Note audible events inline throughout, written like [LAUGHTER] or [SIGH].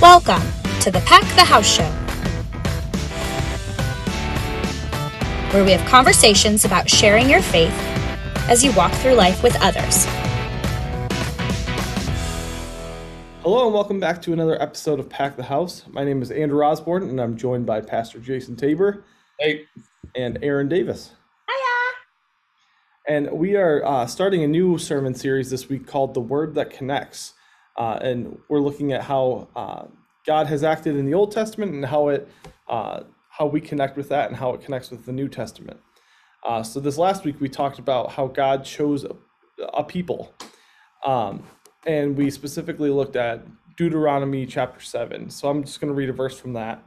Welcome to the Pack the House Show, where we have conversations about sharing your faith as you walk through life with others. Hello and welcome back to another episode of Pack the House. My name is Andrew Osborne and I'm joined by Pastor Jason Tabor Hey, and Aaron Davis. Hiya. And we are uh, starting a new sermon series this week called The Word That Connects. Uh, and we're looking at how uh, God has acted in the Old Testament and how it uh, how we connect with that and how it connects with the New Testament. Uh, so this last week we talked about how God chose a, a people. Um, and we specifically looked at Deuteronomy chapter 7. So I'm just going to read a verse from that.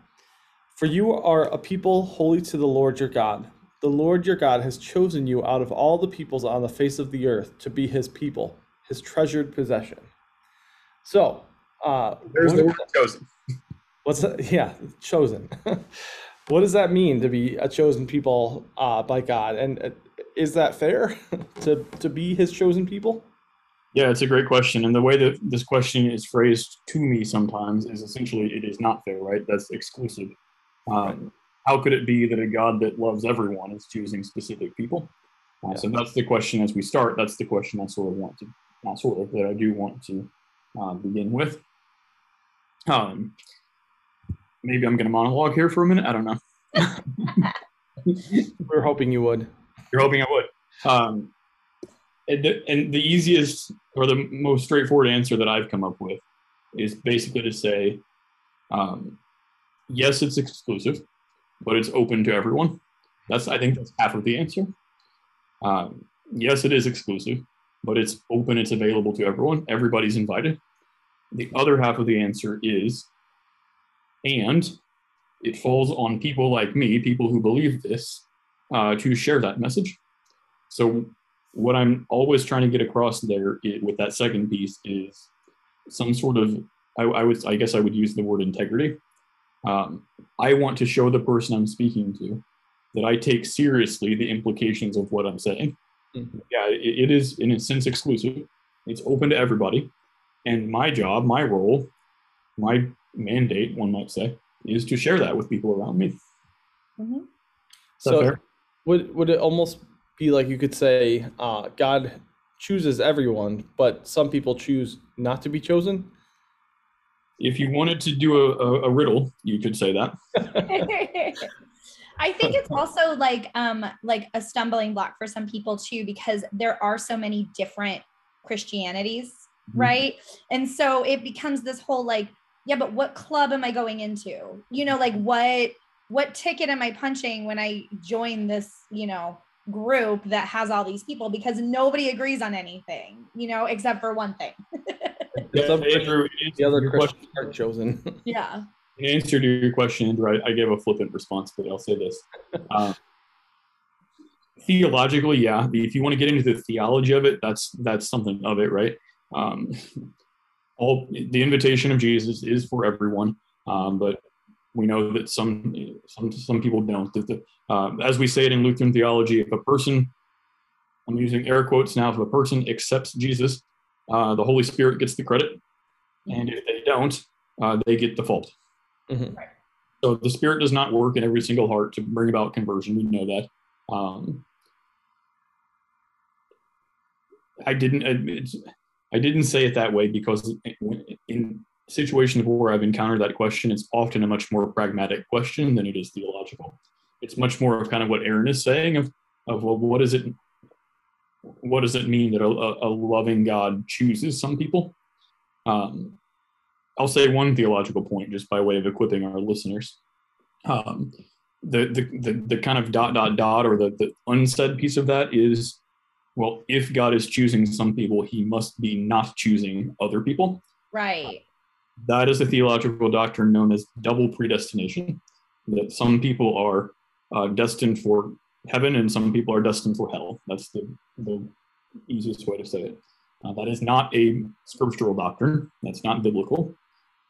For you are a people holy to the Lord your God. The Lord your God has chosen you out of all the peoples on the face of the earth to be his people, his treasured possession. So, uh, there's the word chosen. what's that? [LAUGHS] Yeah, chosen. [LAUGHS] what does that mean to be a chosen people uh, by God? And uh, is that fair [LAUGHS] to to be His chosen people? Yeah, it's a great question. And the way that this question is phrased to me sometimes is essentially it is not fair, right? That's exclusive. Um, how could it be that a God that loves everyone is choosing specific people? Uh, Yeah. So that's the question as we start. That's the question I sort of want to, not sort of, that I do want to uh, begin with. Um, maybe I'm going to monologue here for a minute. I don't know. [LAUGHS] We're hoping you would. You're hoping I would. Um, and, the, and the easiest or the most straightforward answer that I've come up with is basically to say, um, yes, it's exclusive, but it's open to everyone. That's I think that's half of the answer. Um, yes, it is exclusive, but it's open. It's available to everyone. Everybody's invited. The other half of the answer is, and it falls on people like me, people who believe this, uh, to share that message. So, what I'm always trying to get across there with that second piece is some sort of, I, I would, I guess I would use the word integrity. Um, I want to show the person I'm speaking to that I take seriously the implications of what I'm saying. Mhm. Yeah, it, it is in a sense exclusive. It's open to everybody, and my job, my role, my mandate, one might say, is to share that with people around me. Is that So fair? would would it almost be like you could say uh, God chooses everyone, but some people choose not to be chosen? If you wanted to do a, a, a riddle, you could say that. [LAUGHS] [LAUGHS] I think it's also like um like a stumbling block for some people too because there are so many different Christianities, Mhm. right? And so it becomes this whole like yeah, but what club am I going into? You know, like what what ticket am I punching when I join this, you know, group that has all these people because nobody agrees on anything, you know, except for one thing. Some Andrew, The other Christians aren't chosen. Yeah. In answer to your question, Andrew, I, I gave a flippant response, but I'll say this. [LAUGHS] Um, theologically, yeah. If you want to get into the theology of it, that's that's something of it, right? Um, all the invitation of Jesus is for everyone, um, but we know that some some some people don't. That the, uh, as we say it in Lutheran theology, if a person, I'm using air quotes now, if a person accepts Jesus, uh, the Holy Spirit gets the credit, and if they don't, uh, they get the fault. Mhm. So the Spirit does not work in every single heart to bring about conversion. We know that. Um, I didn't. I didn't say it that way because in, situations where I've encountered that question, it's often a much more pragmatic question than it is theological. It's much more of kind of what Aaron is saying of of well, what does it what does it mean that a a loving God chooses some people? Um, I'll say one theological point just by way of equipping our listeners. Um, the, the, the, the kind of dot, dot, dot, or the, the unsaid piece of that is well, if God is choosing some people, he must be not choosing other people. Right. That is a theological doctrine known as double predestination, that some people are uh, destined for heaven and some people are destined for hell. That's the, the easiest way to say it. Uh, that is not a scriptural doctrine. That's not biblical.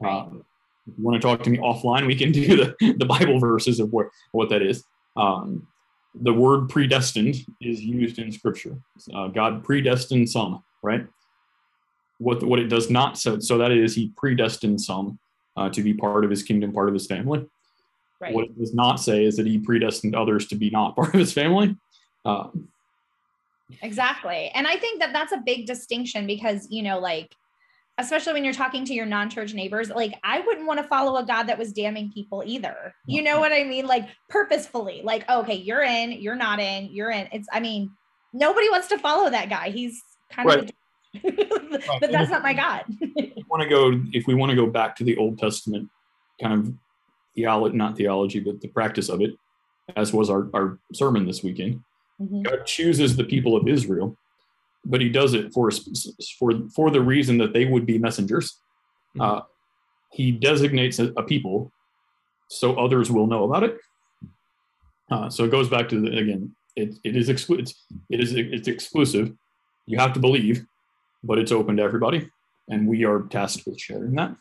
Um, if you want to talk to me offline, we can do the, the Bible verses of what, what that is. Um, the word predestined is used in scripture. Uh, God predestined some, right? What, what it does not, so, so that is he predestined some uh, to be part of his kingdom, part of his family. Right. What it does not say is that he predestined others to be not [LAUGHS] part of his family. Uh, Exactly. And I think that that's a big distinction because, you know, like, especially when you're talking to your non church neighbors, like, I wouldn't want to follow a God that was damning people either. You know what I mean? Like, purposefully, like, okay, you're in, you're not in, you're in. It's, I mean, nobody wants to follow that guy. He's kind Right. of, a, [LAUGHS] but that's not my God. [LAUGHS] want to go if we want to go back to the Old Testament kind of theology, not theology, but the practice of it, as was our, our sermon this weekend. Mhm. God chooses the people of Israel, but He does it for for for the reason that they would be messengers. Uh, he designates a, a people so others will know about it. Uh, so it goes back to the, again, it, it is exclu- it's, it is it's exclusive. You have to believe, but it's open to everybody, and we are tasked with sharing that.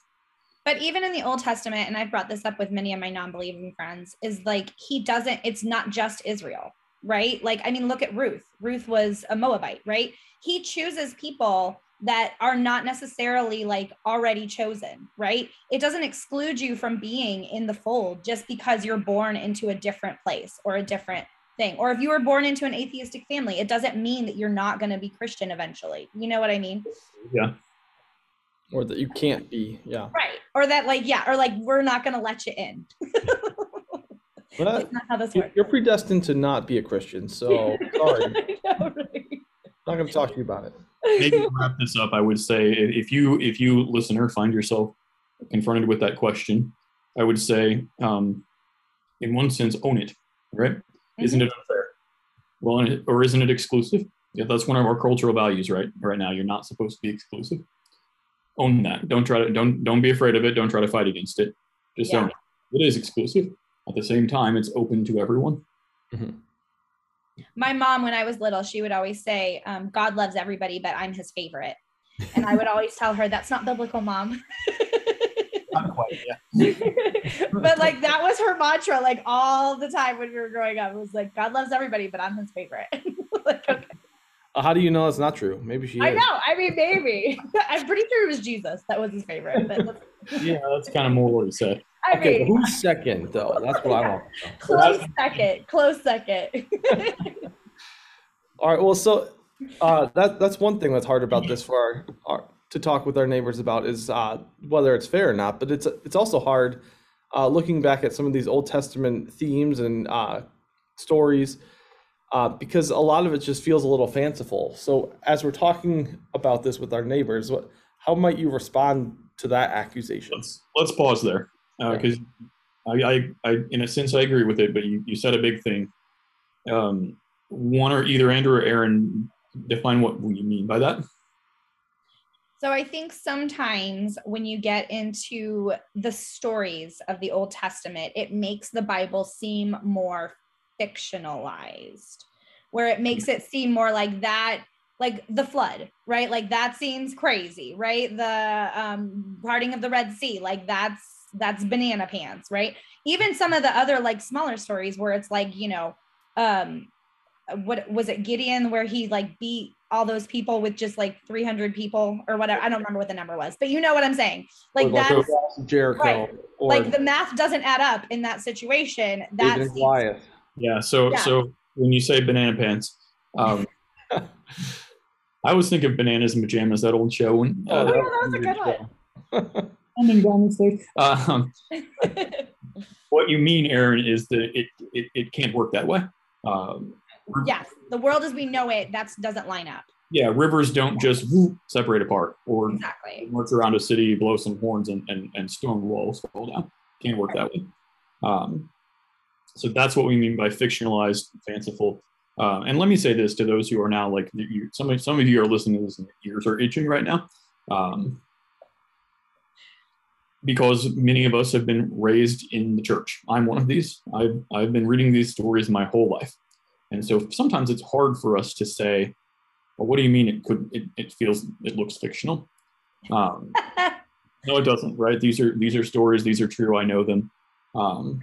But even in the Old Testament, and I've brought this up with many of my non believing friends, is like he doesn't, it's not just Israel, right? Like, I mean, look at Ruth. Ruth was a Moabite, right? He chooses people that are not necessarily like already chosen, right? It doesn't exclude you from being in the fold just because you're born into a different place or a different thing. Or if you were born into an atheistic family, it doesn't mean that you're not going to be Christian eventually. You know what I mean? Yeah, or that you can't be. Yeah. Right. Or that, like, yeah, or like, we're not going to let you in. [LAUGHS] But that- That's not how this you- works. you're predestined to not be a Christian, so [LAUGHS] sorry, I know, right? not going to talk to you about it. maybe to wrap this up, I would say i- if you if you listener find yourself confronted with that question, I would say, um, in one sense, own it. Right? Isn't it unfair? Well, and it- or isn't it exclusive? Yeah, that's one of our cultural values, right? Right now, you're not supposed to be exclusive. Own that. Don't try to don't don't be afraid of it. Don't try to fight against it. Just Yeah. own it. It is exclusive. At the same time, it's open to everyone. My mom, when I was little, she would always say, um, God loves everybody, but I'm his favorite. And I would [LAUGHS] always tell her, that's not biblical, mom. [LAUGHS] Not quite. Yeah. [LAUGHS] but like that was her mantra, like all the time when we were growing up. It was like, God loves everybody, but I'm his favorite. like, okay. Uh, how do you know it's not true? Maybe she is. I know. I mean, maybe. I'm pretty sure it was Jesus that was his favorite. But let's- Yeah, that's kind of more what he said. I Okay, mean, who's second though? That's what I want. to know. [LAUGHS] close second. Close second. [LAUGHS] All right. Well, so uh, that that's one thing that's hard about this for our, our to talk with our neighbors about is uh, whether it's fair or not. But it's it's also hard uh, looking back at some of these Old Testament themes and uh, stories uh, because a lot of it just feels a little fanciful. So as we're talking about this with our neighbors, what how might you respond to that accusation? let's let's pause there because I, I, I, in a sense, I agree with it. But you, you said a big thing. Um, one or either Andrew or Aaron define what you mean by that. So I think sometimes when you get into the stories of the Old Testament, it makes the Bible seem more fictionalized, where it makes it seem more like that, like the flood, right? Like that seems crazy, right? The um, parting of the Red Sea, like that's that's banana pants, right? Even some of the other like smaller stories where it's like you know, um, what was it Gideon where he like beat all those people with just like 300 people or whatever. I don't remember what the number was, but you know what I'm saying. Like like that's Jericho right. or like the math doesn't add up in that situation. That David seems- Goliath. Yeah. So Yeah. so when you say banana pants, um, [LAUGHS] I always think of bananas and pajamas. That old show. When, Oh, uh, yeah, that was a good one. Coming down the stairs. Um, what you mean, Aaron, is that it it, it can't work that way. Um, yes, the world as we know it, that doesn't line up. yeah, rivers don't just whoop, separate apart or Exactly. march around a city, blow some horns, and, and, and stone walls fall down. Can't work that way. Um, so that's what we mean by fictionalized, fanciful. Uh, and let me say this to those who are now like you, some of some of you are listening to this and your ears are itching right now, um, because many of us have been raised in the church. I'm one of these. I've I've been reading these stories my whole life, and so sometimes it's hard for us to say, "Well, what do you mean it could? It, it feels it looks fictional." Um, [LAUGHS] no, it doesn't. Right? These are these are stories. These are true. I know them, um,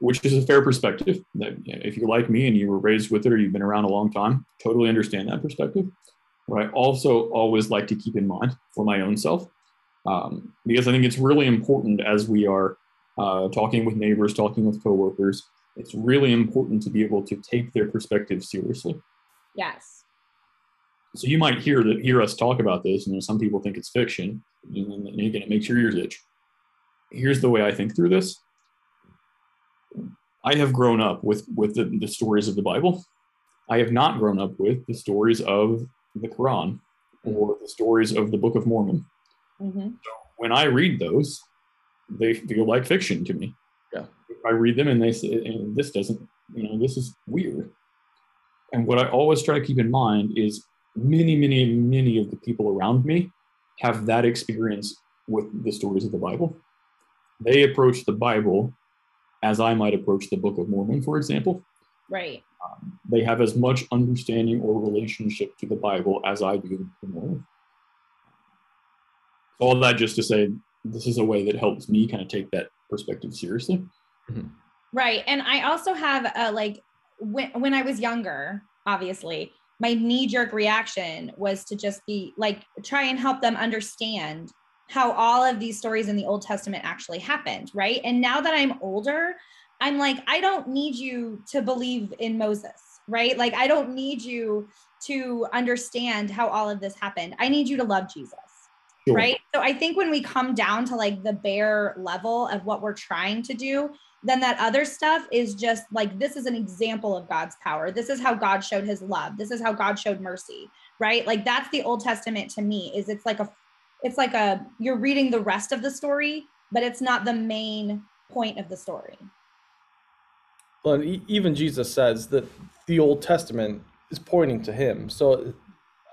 which is a fair perspective. That if you're like me and you were raised with it or you've been around a long time, totally understand that perspective. What I also always like to keep in mind for my own self um, because I think it's really important as we are uh, talking with neighbors, talking with coworkers. It's really important to be able to take their perspective seriously. Yes. So you might hear that hear us talk about this, and some people think it's fiction, and again, it makes your ears itch. Here's the way I think through this. I have grown up with with the, the stories of the Bible. I have not grown up with the stories of the Quran or the stories of the Book of Mormon. Mm-hmm. When I read those, they feel like fiction to me. Yeah. I read them and they say, and this doesn't, you know, this is weird. And what I always try to keep in mind is many, many, many of the people around me have that experience with the stories of the Bible. They approach the Bible as I might approach the Book of Mormon, for example. Right. Um, they have as much understanding or relationship to the Bible as I do the Mormon. All that just to say, this is a way that helps me kind of take that perspective seriously. Mm-hmm. Right. And I also have a like when when I was younger, obviously, my knee-jerk reaction was to just be like try and help them understand how all of these stories in the Old Testament actually happened, right? And now that I'm older, I'm like, I don't need you to believe in Moses, right? Like, I don't need you to understand how all of this happened. I need you to love Jesus. Sure. Right. So I think when we come down to like the bare level of what we're trying to do, then that other stuff is just like this is an example of God's power. This is how God showed his love. This is how God showed mercy, right? Like that's the Old Testament to me is it's like a it's like a you're reading the rest of the story, but it's not the main point of the story. Well, and even Jesus says that the Old Testament is pointing to him. So,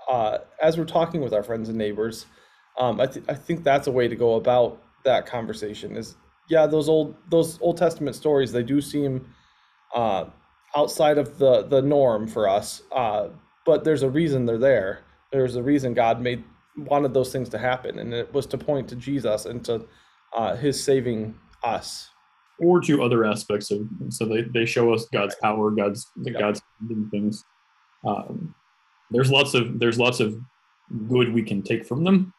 uh, as we're talking with our friends and neighbors, um, I, th- I think that's a way to go about that conversation. Is yeah, those old those Old Testament stories they do seem uh, outside of the the norm for us, uh, but there's a reason they're there. There's a reason God made wanted those things to happen, and it was to point to Jesus and to uh, His saving us. or to other aspects of so they, they show us god's power god's the Yeah. god's things um, there's lots of there's lots of good we can take from them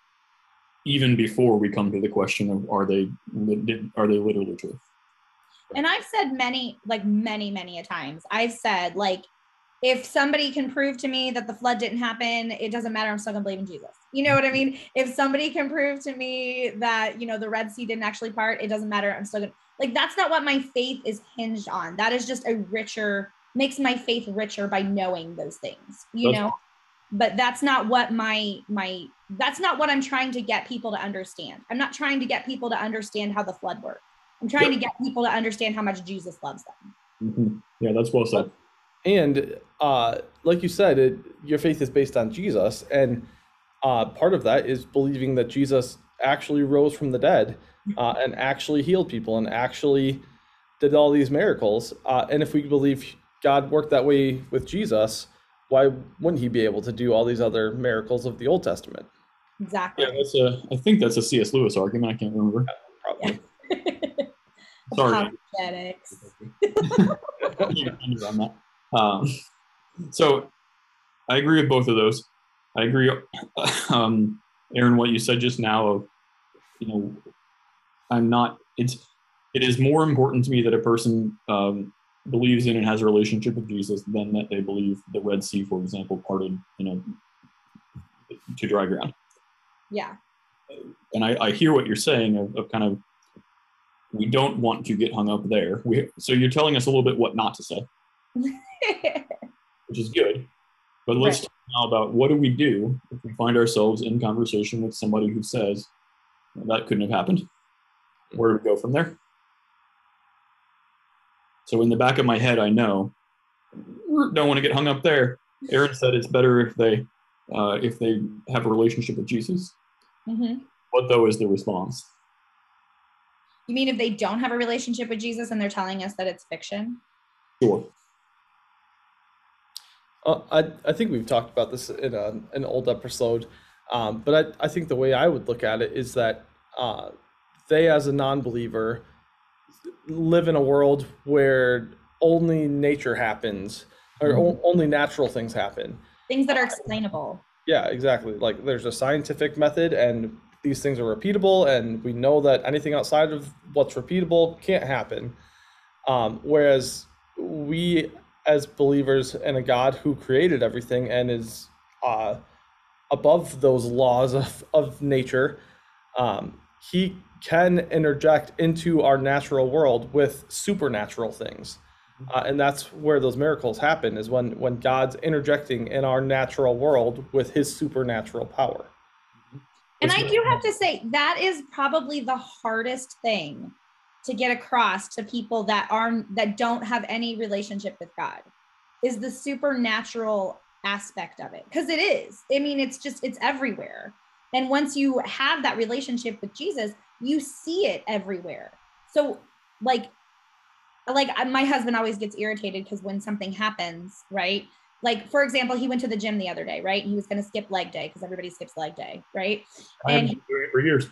even before we come to the question of are they are they literally true And I've said many, like many, many a times, I've said, like, if somebody can prove to me that the flood didn't happen, it doesn't matter. I'm still gonna believe in Jesus. You know what I mean? If somebody can prove to me that, you know, the Red Sea didn't actually part, it doesn't matter. I'm still gonna, like, that's not what my faith is hinged on. That is just a richer, makes my faith richer by knowing those things, you That's- know? But that's not what my, my, that's not what I'm trying to get people to understand. I'm not trying to get people to understand how the flood worked. I'm trying to get people to understand how much Jesus loves them. Mhm. yeah that's well said and uh, like you said it, your faith is based on jesus and uh, part of that is believing that jesus actually rose from the dead [LAUGHS] uh, and actually healed people and actually did all these miracles uh, and if we believe god worked that way with jesus why wouldn't he be able to do all these other miracles of the old testament Exactly. yeah that's a i think that's a cs lewis argument i can't remember probably [LAUGHS] sorry Apologetics. [LAUGHS] Under on that. Um, so I agree with both of those. I agree, [COUGHS] um, Aaron, what you said just now of, you know, I'm not, it's, it is more important to me that a person um, believes in and has a relationship with Jesus than that they believe the Red Sea, for example, parted, you know, to dry ground. Yeah. And I, I hear what you're saying of, of kind of, we don't want to get hung up there. We, so you're telling us a little bit what not to say. [LAUGHS] which is good. But let's Right. talk now about what do we do if we find ourselves in conversation with somebody who says that couldn't have happened. Where do we go from there? So in the back of my head, I know don't want to get hung up there. Aaron said it's better if they uh, if they have a relationship with Jesus. Mhm. What though is the response? You mean if they don't have a relationship with Jesus and they're telling us that it's fiction? Sure. Uh, I, I think we've talked about this in a, an old episode, um, but I, I think the way I would look at it is that uh, they, as a non believer, live in a world where only nature happens or o- only natural things happen. Things that are explainable. Yeah, exactly. Like there's a scientific method, and these things are repeatable, and we know that anything outside of what's repeatable can't happen. Um, whereas we, as believers in a God who created everything and is uh, above those laws of, of nature, um, he can interject into our natural world with supernatural things. Uh, and that's where those miracles happen is when when God's interjecting in our natural world with his supernatural power. And I do have to say that is probably the hardest thing to get across to people that are that don't have any relationship with God is the supernatural aspect of it because it is. I mean it's just it's everywhere. And once you have that relationship with Jesus, you see it everywhere. So like like my husband always gets irritated because when something happens, right? Like for example, he went to the gym the other day, right? He was going to skip leg day because everybody skips leg day, right? I and have been doing it for years.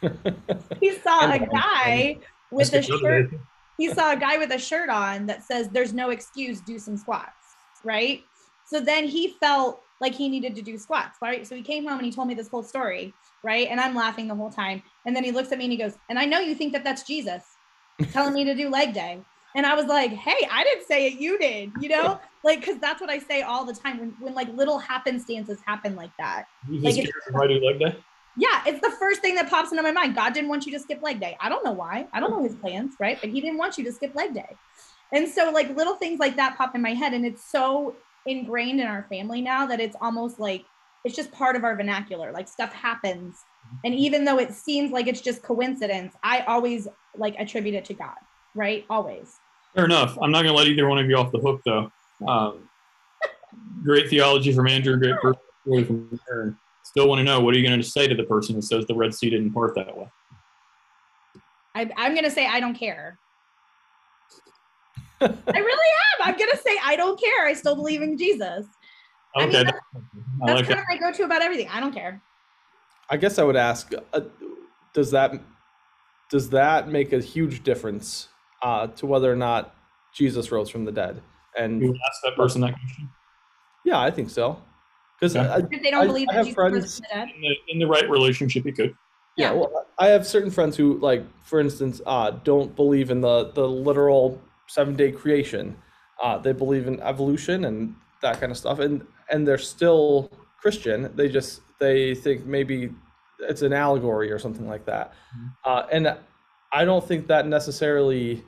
[LAUGHS] [LAUGHS] he saw a guy with a shirt. He saw a guy with a shirt on that says "There's no excuse, do some squats," right? So then he felt like he needed to do squats, right? So he came home and he told me this whole story, right? And I'm laughing the whole time. And then he looks at me and he goes, "And I know you think that that's Jesus." telling me to do leg day. And I was like, hey, I didn't say it, you did, you know? like, because that's what I say all the time when, when like little happenstances happen like that. You Like, just to do leg day? Yeah, it's the first thing that pops into my mind. God didn't want you to skip leg day. I don't know why. I don't know his plans, right? But he didn't want you to skip leg day. And so, like, little things like that pop in my head. And it's so ingrained in our family now that it's almost like it's just part of our vernacular. Like, stuff happens. And even though it seems like it's just coincidence, I always like attribute it to God, right? Always. Fair enough. I'm not going to let either one of you off the hook, though. Um, [LAUGHS] great theology from Andrew, great story from Aaron. Still want to know what are you going to say to the person who says the Red Sea didn't part that way? I, I'm going to say, I don't care. I really am. I'm going to say, I don't care. I still believe in Jesus. I mean, Okay, that's- I That's like kind that. of my go to about everything. I don't care. I guess I would ask, uh, does that does that make a huge difference uh, to whether or not Jesus rose from the dead? And You ask that person that question yeah, I think so. Because Okay. They don't I- believe I that have Jesus rose friends- from the dead. in the, in the right relationship. You could. Yeah, Yeah. well, I have certain friends who, like, for instance, uh, don't believe in the the literal seven day creation. Uh, they believe in evolution and that kind of stuff, and and they're still Christian. They just they think maybe it's an allegory or something like that, uh, and I don't think that necessarily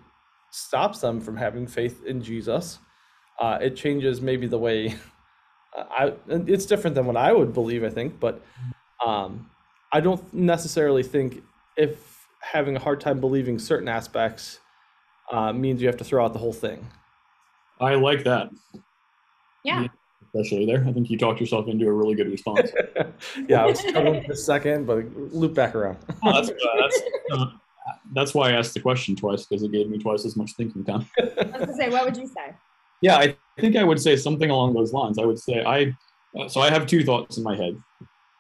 stops them from having faith in Jesus. Uh, it changes maybe the way [LAUGHS] I. It's different than what I would believe, I think, but. Um, I don't necessarily think if having a hard time believing certain aspects uh, means you have to throw out the whole thing. I like that, Yeah. especially there. I think you talked yourself into a really good response. [LAUGHS] yeah, I was struggling for a second, but loop back around. [LAUGHS] Oh, that's, uh, that's, uh, that's why I asked the question twice because it gave me twice as much thinking time. [LAUGHS] I was gonna say, what would you say? Yeah, I think I would say something along those lines. I would say I, uh, so I have two thoughts in my head,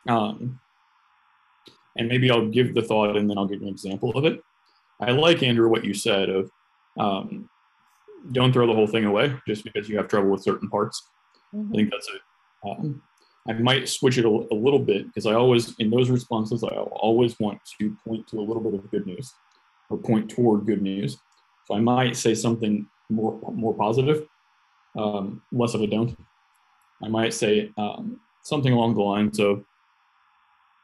um, and maybe I'll give the thought and then I'll give an example of it. I like Andrew what you said of, um, don't throw the whole thing away just because you have trouble with certain parts. I Mhm. think that's it. Um, I might switch it a, a little bit because I always, in those responses, I always want to point to a little bit of good news or point toward good news. So I might say something more more positive, um, less of a don't. I might say um, something along the lines of,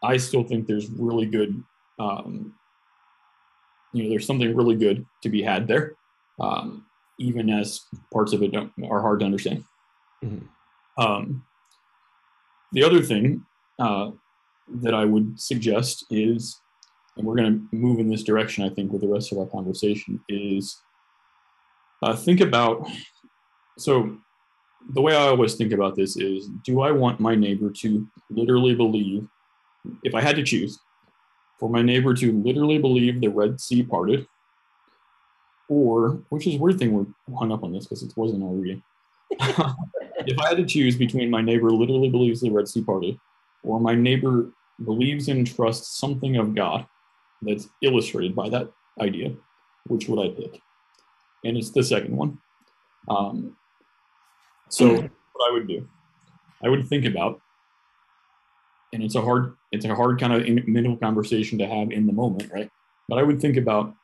I still think there's really good, um, you know, there's something really good to be had there, um, even as parts of it don't, are hard to understand. Mhm. Um, the other thing uh, that I would suggest is, and we're going to move in this direction, I think, with the rest of our conversation, is uh, think about. So, the way I always think about this is do I want my neighbor to literally believe, if I had to choose, for my neighbor to literally believe the Red Sea parted, or, which is a weird thing we're hung up on this because it wasn't our reading. [LAUGHS] if I had to choose between my neighbor literally believes the Red Sea parted, or my neighbor believes and trusts something of God that's illustrated by that idea, which would I pick? And it's the second one. Um, so, what I would do, I would think about and it's a hard it's a hard kind of mental conversation to have in the moment, right? But I would think about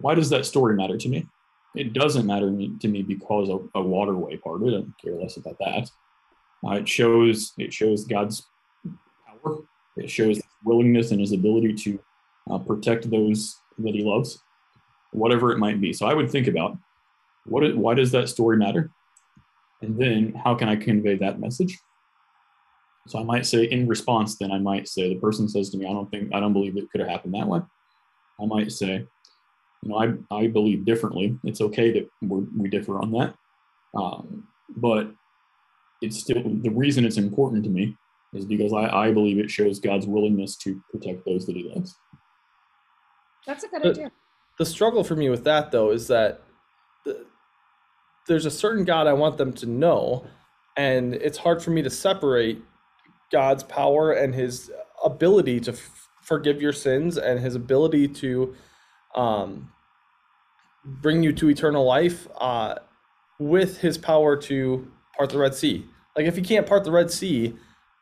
why does that story matter to me? It doesn't matter to me because a, a waterway parted. I don't care less about that. Uh, it shows it shows God's power. It shows his willingness and his ability to uh, protect those that he loves, whatever it might be. So I would think about what it, why does that story matter, and then how can I convey that message? So I might say in response, then I might say the person says to me, I don't think I don't believe it could have happened that way. I might say, I, I believe differently. It's okay that we're, we differ on that. Um, but it's still the reason it's important to me is because I, I believe it shows God's willingness to protect those that he loves. That's a good But- idea. the struggle for me with that though is that the, there's a certain God I want them to know, and it's hard for me to separate God's power and His ability to f- forgive your sins and His ability to um, bring you to eternal life uh, with His power to part the Red Sea. Like if He can't part the Red Sea,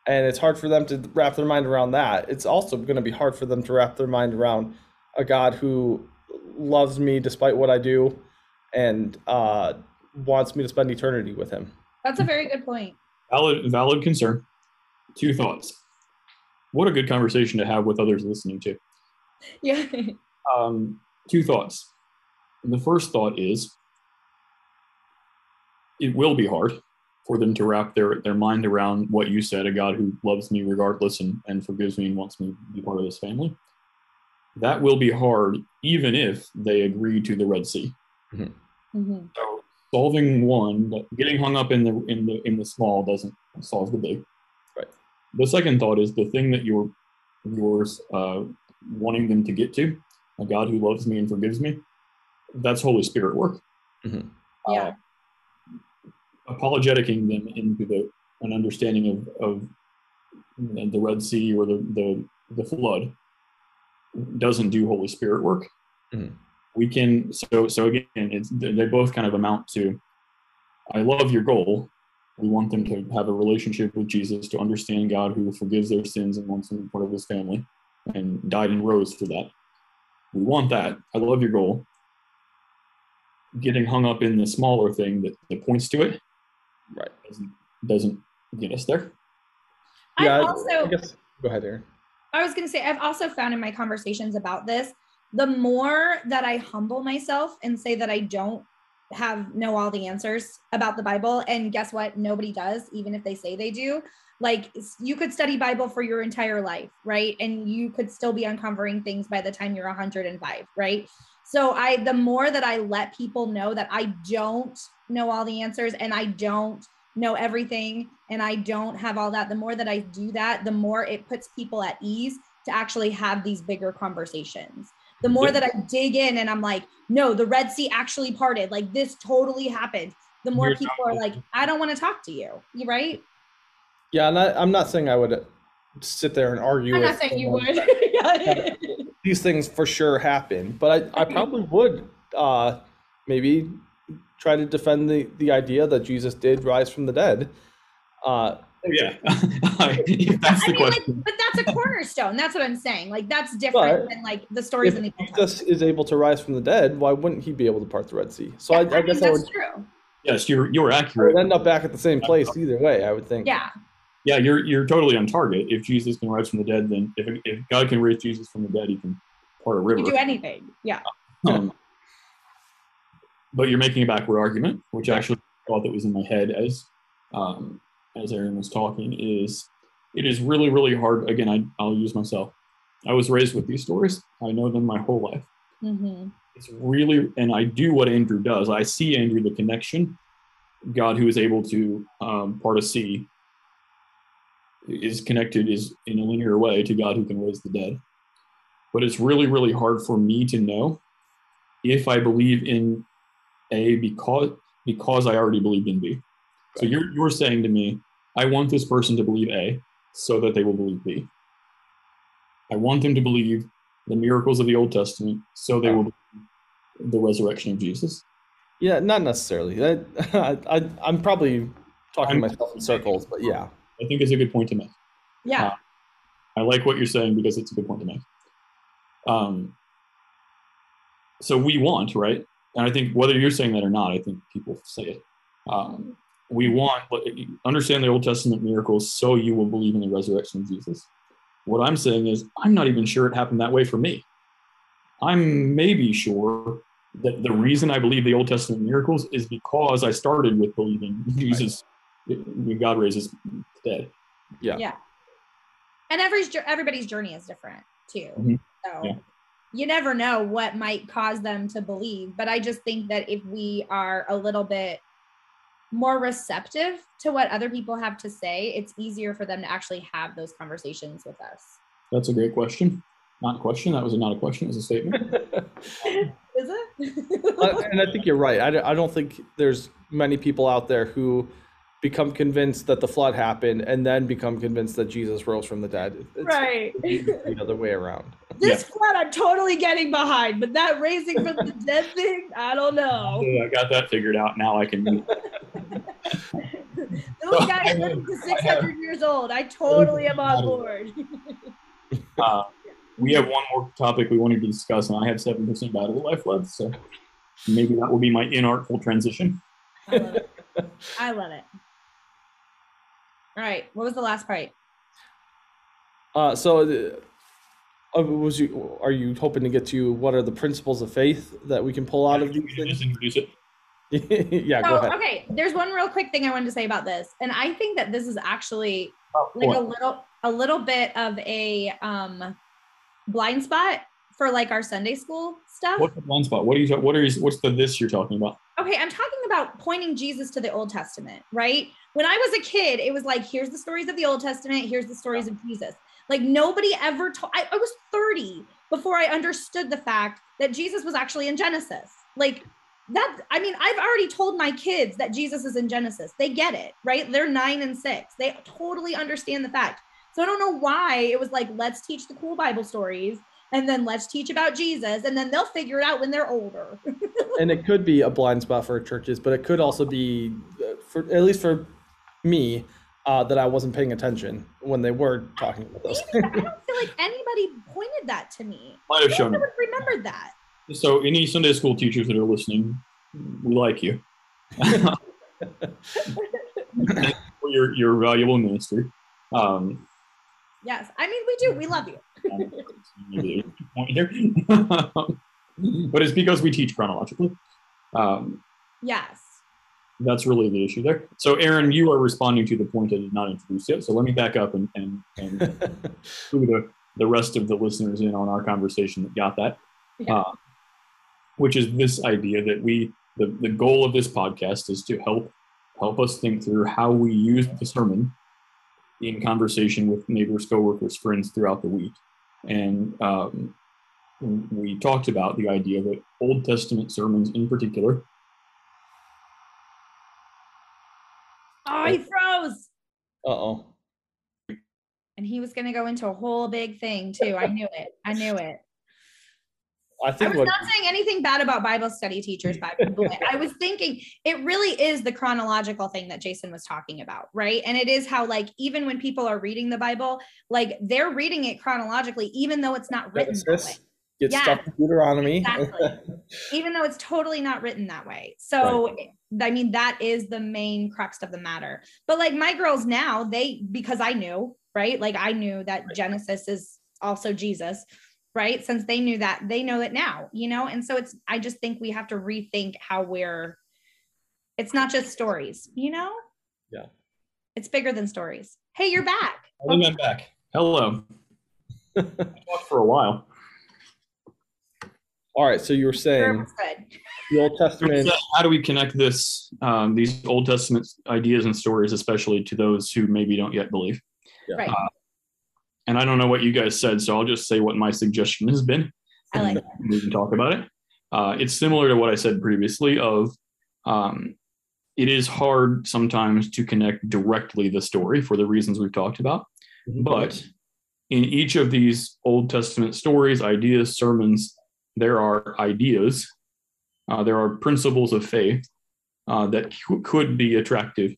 and it's hard for them to wrap their mind around that, it's also going to be hard for them to wrap their mind around a God who loves me despite what I do and uh, wants me to spend eternity with him. That's a very good point. Valid, valid concern. Two thoughts. What a good conversation to have with others listening to. [LAUGHS] Yeah. Um, two thoughts. The first thought is it will be hard for them to wrap their, their mind around what you said a God who loves me regardless and, and forgives me and wants me to be part of this family. That will be hard even if they agree to the Red Sea. Mhm. So solving one, but getting hung up in the in the in the small doesn't solve the big. Right. The second thought is the thing that you're you're uh, wanting them to get to, a God who loves me and forgives me. That's Holy Spirit work. Mhm. Yeah. Uh, apologeticking them into the an understanding of of the Red Sea or the the the flood doesn't do Holy Spirit work. Mhm. We can so so again, it's they both kind of amount to. I love your goal. We want them to have a relationship with Jesus, to understand God who forgives their sins and wants them to be part of His family, and died and rose for that. We want that. I love your goal. Getting hung up in the smaller thing that, that points to it Right. doesn't doesn't get us there. Yeah, I've also I guess. Go ahead, Aaron. I was going to say, I've also found in my conversations about this, the more that I humble myself and say that I don't have know all the answers about the Bible, and guess what? Nobody does, even if they say they do. Like you could study Bible for your entire life, right? And you could still be uncovering things by the time you're 105, right? So I, the more that I let people know that I don't know all the answers and I don't know everything and I don't have all that, the more that I do that, the more it puts people at ease to actually have these bigger conversations. The more that I dig in and I'm like, no, the Red Sea actually parted, like this totally happened. The more You're people are like, I don't want to talk to you. You right? Yeah, and I, I'm not saying I would sit there and argue I'm not saying you would. [LAUGHS] Yeah. These things for sure happen, but I, I probably would uh, maybe try to defend the, the idea that Jesus did rise from the dead. Uh, yeah, [LAUGHS] if that's I the mean, like, question. but that's a cornerstone. That's what I'm saying. Like that's different But than like the stories if in the Old Jesus Testament. is able to rise from the dead, why wouldn't he be able to part the Red Sea? So I, Yeah, I mean, guess I would, true. yes, you're you're accurate. would end up back at the same place either way. I would think. Yeah. Yeah, you're you're totally on target. If Jesus can rise from the dead, then if if God can raise Jesus from the dead, he can part a river. You do anything. Yeah. [LAUGHS] Um, but you're making a backward argument, which I actually thought that was in my head as um, as Aaron was talking. Is it is really really hard. Again, I I'll use myself. I was raised with these stories. I know them my whole life. hmm It's really, and I do what Andrew does. I see Andrew the connection. God, who is able to um, part a sea, is connected is in a linear way to God who can raise the dead. But it's really, really hard for me to know if I believe in A because because I already believed in B. So you're you're saying to me, I want this person to believe A so that they will believe B. I want them to believe the miracles of the Old Testament so they will believe the resurrection of Jesus. Yeah, not necessarily. That [LAUGHS] I, I I'm probably talking I'm- myself in circles, but yeah. I think it's a good point to make. Yeah. I like what you're saying because it's a good point to make. Um, so we want, right? And I think whether you're saying that or not, I think people say it. Um, we want, but understand the Old Testament miracles so you will believe in the resurrection of Jesus. What I'm saying is, I'm not even sure it happened that way for me. I'm maybe sure that the reason I believe the Old Testament miracles is because I started with believing [LAUGHS] Jesus, God raises dead. Yeah. Yeah. And every everybody's journey is different too. Mhm. So Yeah. you never know what might cause them to believe. But I just think that if we are a little bit more receptive to what other people have to say, it's easier for them to actually have those conversations with us. That's a great question. Not a question. That was not a question. It was a statement. [LAUGHS] Is [LAUGHS] Uh, it? and I think you're right. I, don't- I don't think there's many people out there who become convinced that the flood happened and then become convinced that Jesus rose from the dead. It's right. [LAUGHS] the other way around. This flood I'm totally getting behind, but that raising from the [LAUGHS] dead thing, I don't know. I got that figured out. Now I can. [LAUGHS] Those guys living to 600 years old. I totally am on board. [LAUGHS] Uh, we have one more topic we wanted to discuss, and I have seven percent battery life left, so maybe that will be my inartful transition. I love it. I love it. All right. What was the last part? Uh, so, uh, was you are you hoping to get to what are the principles of faith that we can pull out of these You things? just introduce it. [LAUGHS] yeah, go ahead. okay, there's one real quick thing I wanted to say about this, and I think that this is actually Oh, like a little, a little bit of a um blind spot for like our Sunday school stuff. What's the blind spot? What are you? What are you? What's the this you're talking about? Okay, I'm talking about pointing Jesus to the Old Testament, right? When I was a kid, it was like, here's the stories of the Old Testament, here's the stories of Jesus. Like nobody ever told, I, I was 30 before I understood the fact that Jesus was actually in Genesis. Like that, I mean, I've already told my kids that Jesus is in Genesis. They get it, right? They're nine and six. They totally understand the fact. So I don't know why it was like, let's teach the cool Bible stories and then let's teach about Jesus and then they'll figure it out when they're older. [LAUGHS] and it could be a blind spot for churches, but it could also be, uh, for at least for me, uh, that I wasn't paying attention when they were talking about those. Maybe, but I don't feel like anybody pointed that to me. Might have shown would you. have remembered that. So, any Sunday school teachers that are listening, we like you. Thank you for your your valuable ministry. Um, Yes, I mean we do. We love you. maybe there's [LAUGHS] a point here, but it's because we teach chronologically. Um, Yes. That's really the issue there. So, Aaron, you are responding to the point I did not introduce yet. So, let me back up and and, and [LAUGHS] the the rest of the listeners in on our conversation that got that, Yeah. uh, which is this idea that we the, the goal of this podcast is to help help us think through how we use the sermon in conversation with neighbors, coworkers, friends throughout the week, and um, we talked about the idea that Old Testament sermons, in particular, Oh, he froze. Uh oh. And he was going to go into a whole big thing too. I knew it. I knew it. I I was what not saying anything bad about Bible study teachers, by the way. I was thinking it really is the chronological thing that Jason was talking about, right? And it is how, like, even when people are reading the Bible, like they're reading it chronologically, even though it's not written that way. Gets Yeah. stuff in Deuteronomy. Exactly. [LAUGHS] even though it's totally not written that way. So, I mean, that is the main crux of the matter. But like my girls now, they, because I knew, right? Like I knew that Genesis is also Jesus, right? Since they knew that, they know it now, you know? And so it's, I just think we have to rethink how we're, it's not just stories, you know? Yeah. It's bigger than stories. Hey, you're back. I think I'm back. Hello. I [LAUGHS] talked for a while. All right, so you were saying good. The Old Testament. How do we connect this, um, these Old Testament ideas and stories, especially to those who maybe don't yet believe? Right. Uh, and I don't know what you guys said, so I'll just say what my suggestion has been. I like and it. we can talk about it. Uh, it's similar to what I said previously. Of um, it is hard sometimes to connect directly the story for the reasons we've talked about, but in each of these Old Testament stories, ideas, sermons, there are ideas, uh, there are principles of faith uh, that c- could be attractive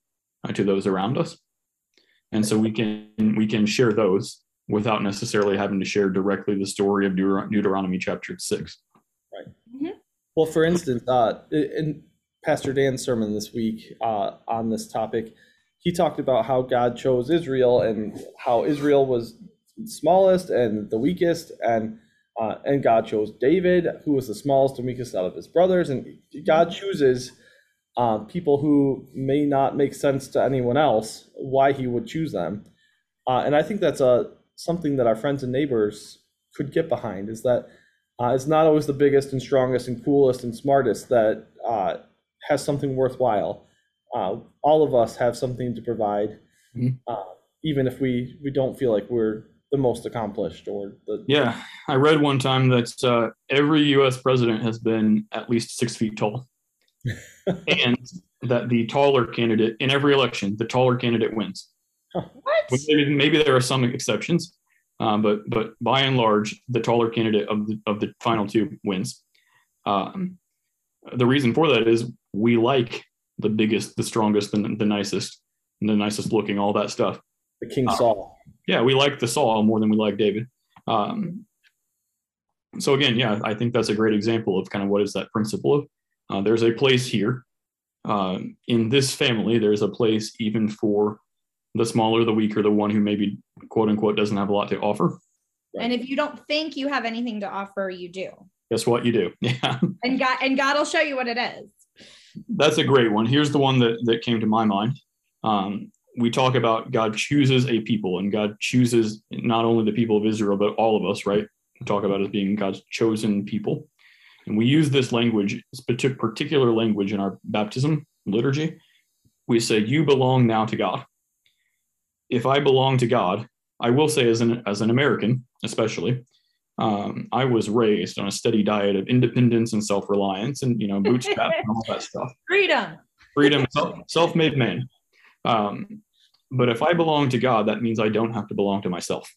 uh, to those around us, and so we can we can share those without necessarily having to share directly the story of Deuter- Deuteronomy chapter six. Right. Well, for instance, uh, in Pastor Dan's sermon this week uh, on this topic, he talked about how God chose Israel and how Israel was smallest and the weakest, and uh, and God chose David, who was the smallest and weakest out of his brothers, and God chooses uh, people who may not make sense to anyone else. Why He would choose them, uh, and I think that's a something that our friends and neighbors could get behind. Is that uh, it's not always the biggest and strongest and coolest and smartest that uh, has something worthwhile. Uh, all of us have something to provide, Mhm. uh, even if we, we don't feel like we're the most accomplished or the Yeah, I read one time that uh, every U.S. president has been at least six feet tall, [LAUGHS] and that the taller candidate in every election, the taller candidate wins. What? Maybe, maybe there are some exceptions, um, but but by and large, the taller candidate of the of the final two wins. Um, the reason for that is we like the biggest, the strongest, the, the nicest, and the nicest looking, all that stuff. The King Uh, Saul. Yeah, we like the Saul more than we like David. Um, so again, yeah, I think that's a great example of kind of what is that principle of. Uh, there's a place here um, in this family. There's a place even for the smaller, the weaker, the one who maybe quote unquote doesn't have a lot to offer. And if you don't think you have anything to offer, you do. Guess what you do? [LAUGHS] Yeah, And God and God will show you what it is. that's a great one. Here's the one that that came to my mind. Um, we talk about God chooses a people, and God chooses not only the people of Israel, but all of us, right? We talk about as being God's chosen people. And we use this language, this particular language in our baptism liturgy. We say, You belong now to God. If I belong to God, I will say, as an, as an American, especially, um, I was raised on a steady diet of independence and self reliance and, you know, bootstrap and all that stuff [LAUGHS] Freedom. freedom, self made man. Um, but if I belong to God, that means I don't have to belong to myself.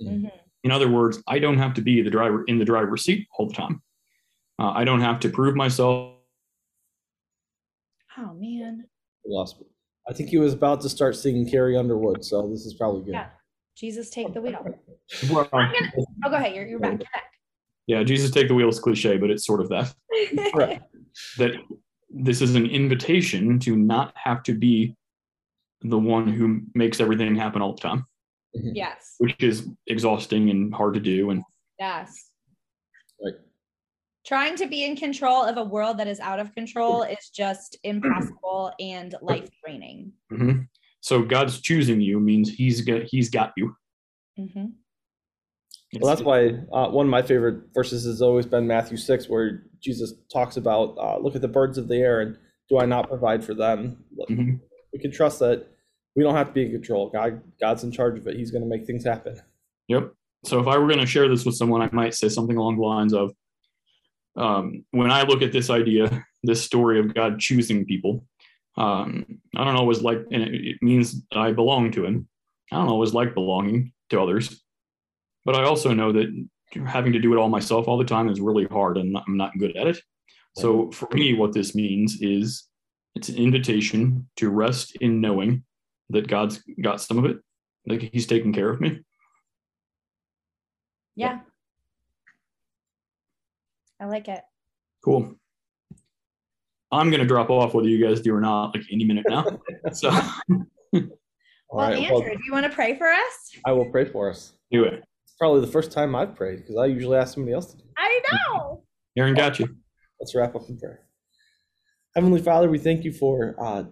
Mhm. In other words, I don't have to be the driver in the driver's seat all the time. Uh, I don't have to prove myself. Oh man. Lost. I think he was about to start singing Carrie Underwood, so this is probably good. Yeah. Jesus take the wheel. Well, Oh, go ahead. You're, you're back. yeah, Jesus take the wheel is cliche, but it's sort of that. [LAUGHS] right. That this is an invitation to not have to be the one who makes everything happen all the time, yes. which is exhausting and hard to do. And Yes. Right. Trying to be in control of a world that is out of control is just impossible and life draining. Mhm. so God's choosing you means He's got He's got you. hmm Well, that's why uh, one of my favorite verses has always been Matthew 6, where Jesus talks about, uh, look at the birds of the air and do I not provide for them? Mhm. We can trust that we don't have to be in control. God, God's in charge of it. He's going to make things happen. Yep. So if I were going to share this with someone, I might say something along the lines of, um, when I look at this idea, this story of God choosing people, um, I don't always like, and it, it means I belong to Him. I don't always like belonging to others, but I also know that having to do it all myself all the time is really hard, and I'm not good at it. So for me, what this means is it's an invitation to rest in knowing that God's got some of it, like He's taking care of me. Yeah. I like it. Cool. I'm gonna drop off whether you guys do or not, like any minute now. [LAUGHS] so All Well, right, Andrew, well, do you want to pray for us? I will pray for us. do it. It's probably the first time I've prayed because I usually ask somebody else to do it. I know. Aaron got you. Let's wrap up in prayer. Heavenly Father, we thank you for uh,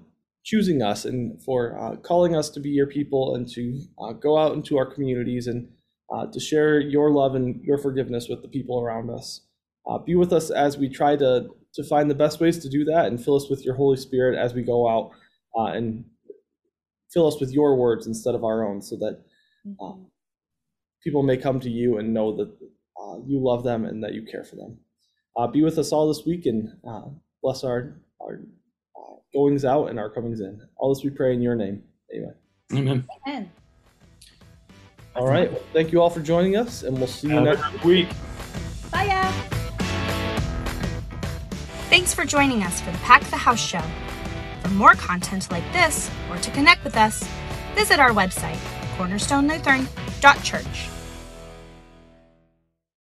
choosing us and for uh, calling us to be your people and to uh, go out into our communities and uh, to share your love and your forgiveness with the people around us. Uh, be with us as we try to, to find the best ways to do that and fill us with your Holy Spirit as we go out uh, and fill us with your words instead of our own so that Mhm. people may come to you and know that uh, you love them and that you care for them. Uh, be with us all this week and uh, bless our, our uh, goings out and our comings in. All this we pray in your name. Amen. Amen. Amen. All right. Well, thank you all for joining us, and we'll see you Have next good week. Bye, ya. Thanks for joining us for the Pack the House show. For more content like this, or to connect with us, visit our website, cornerstonelutheran.church.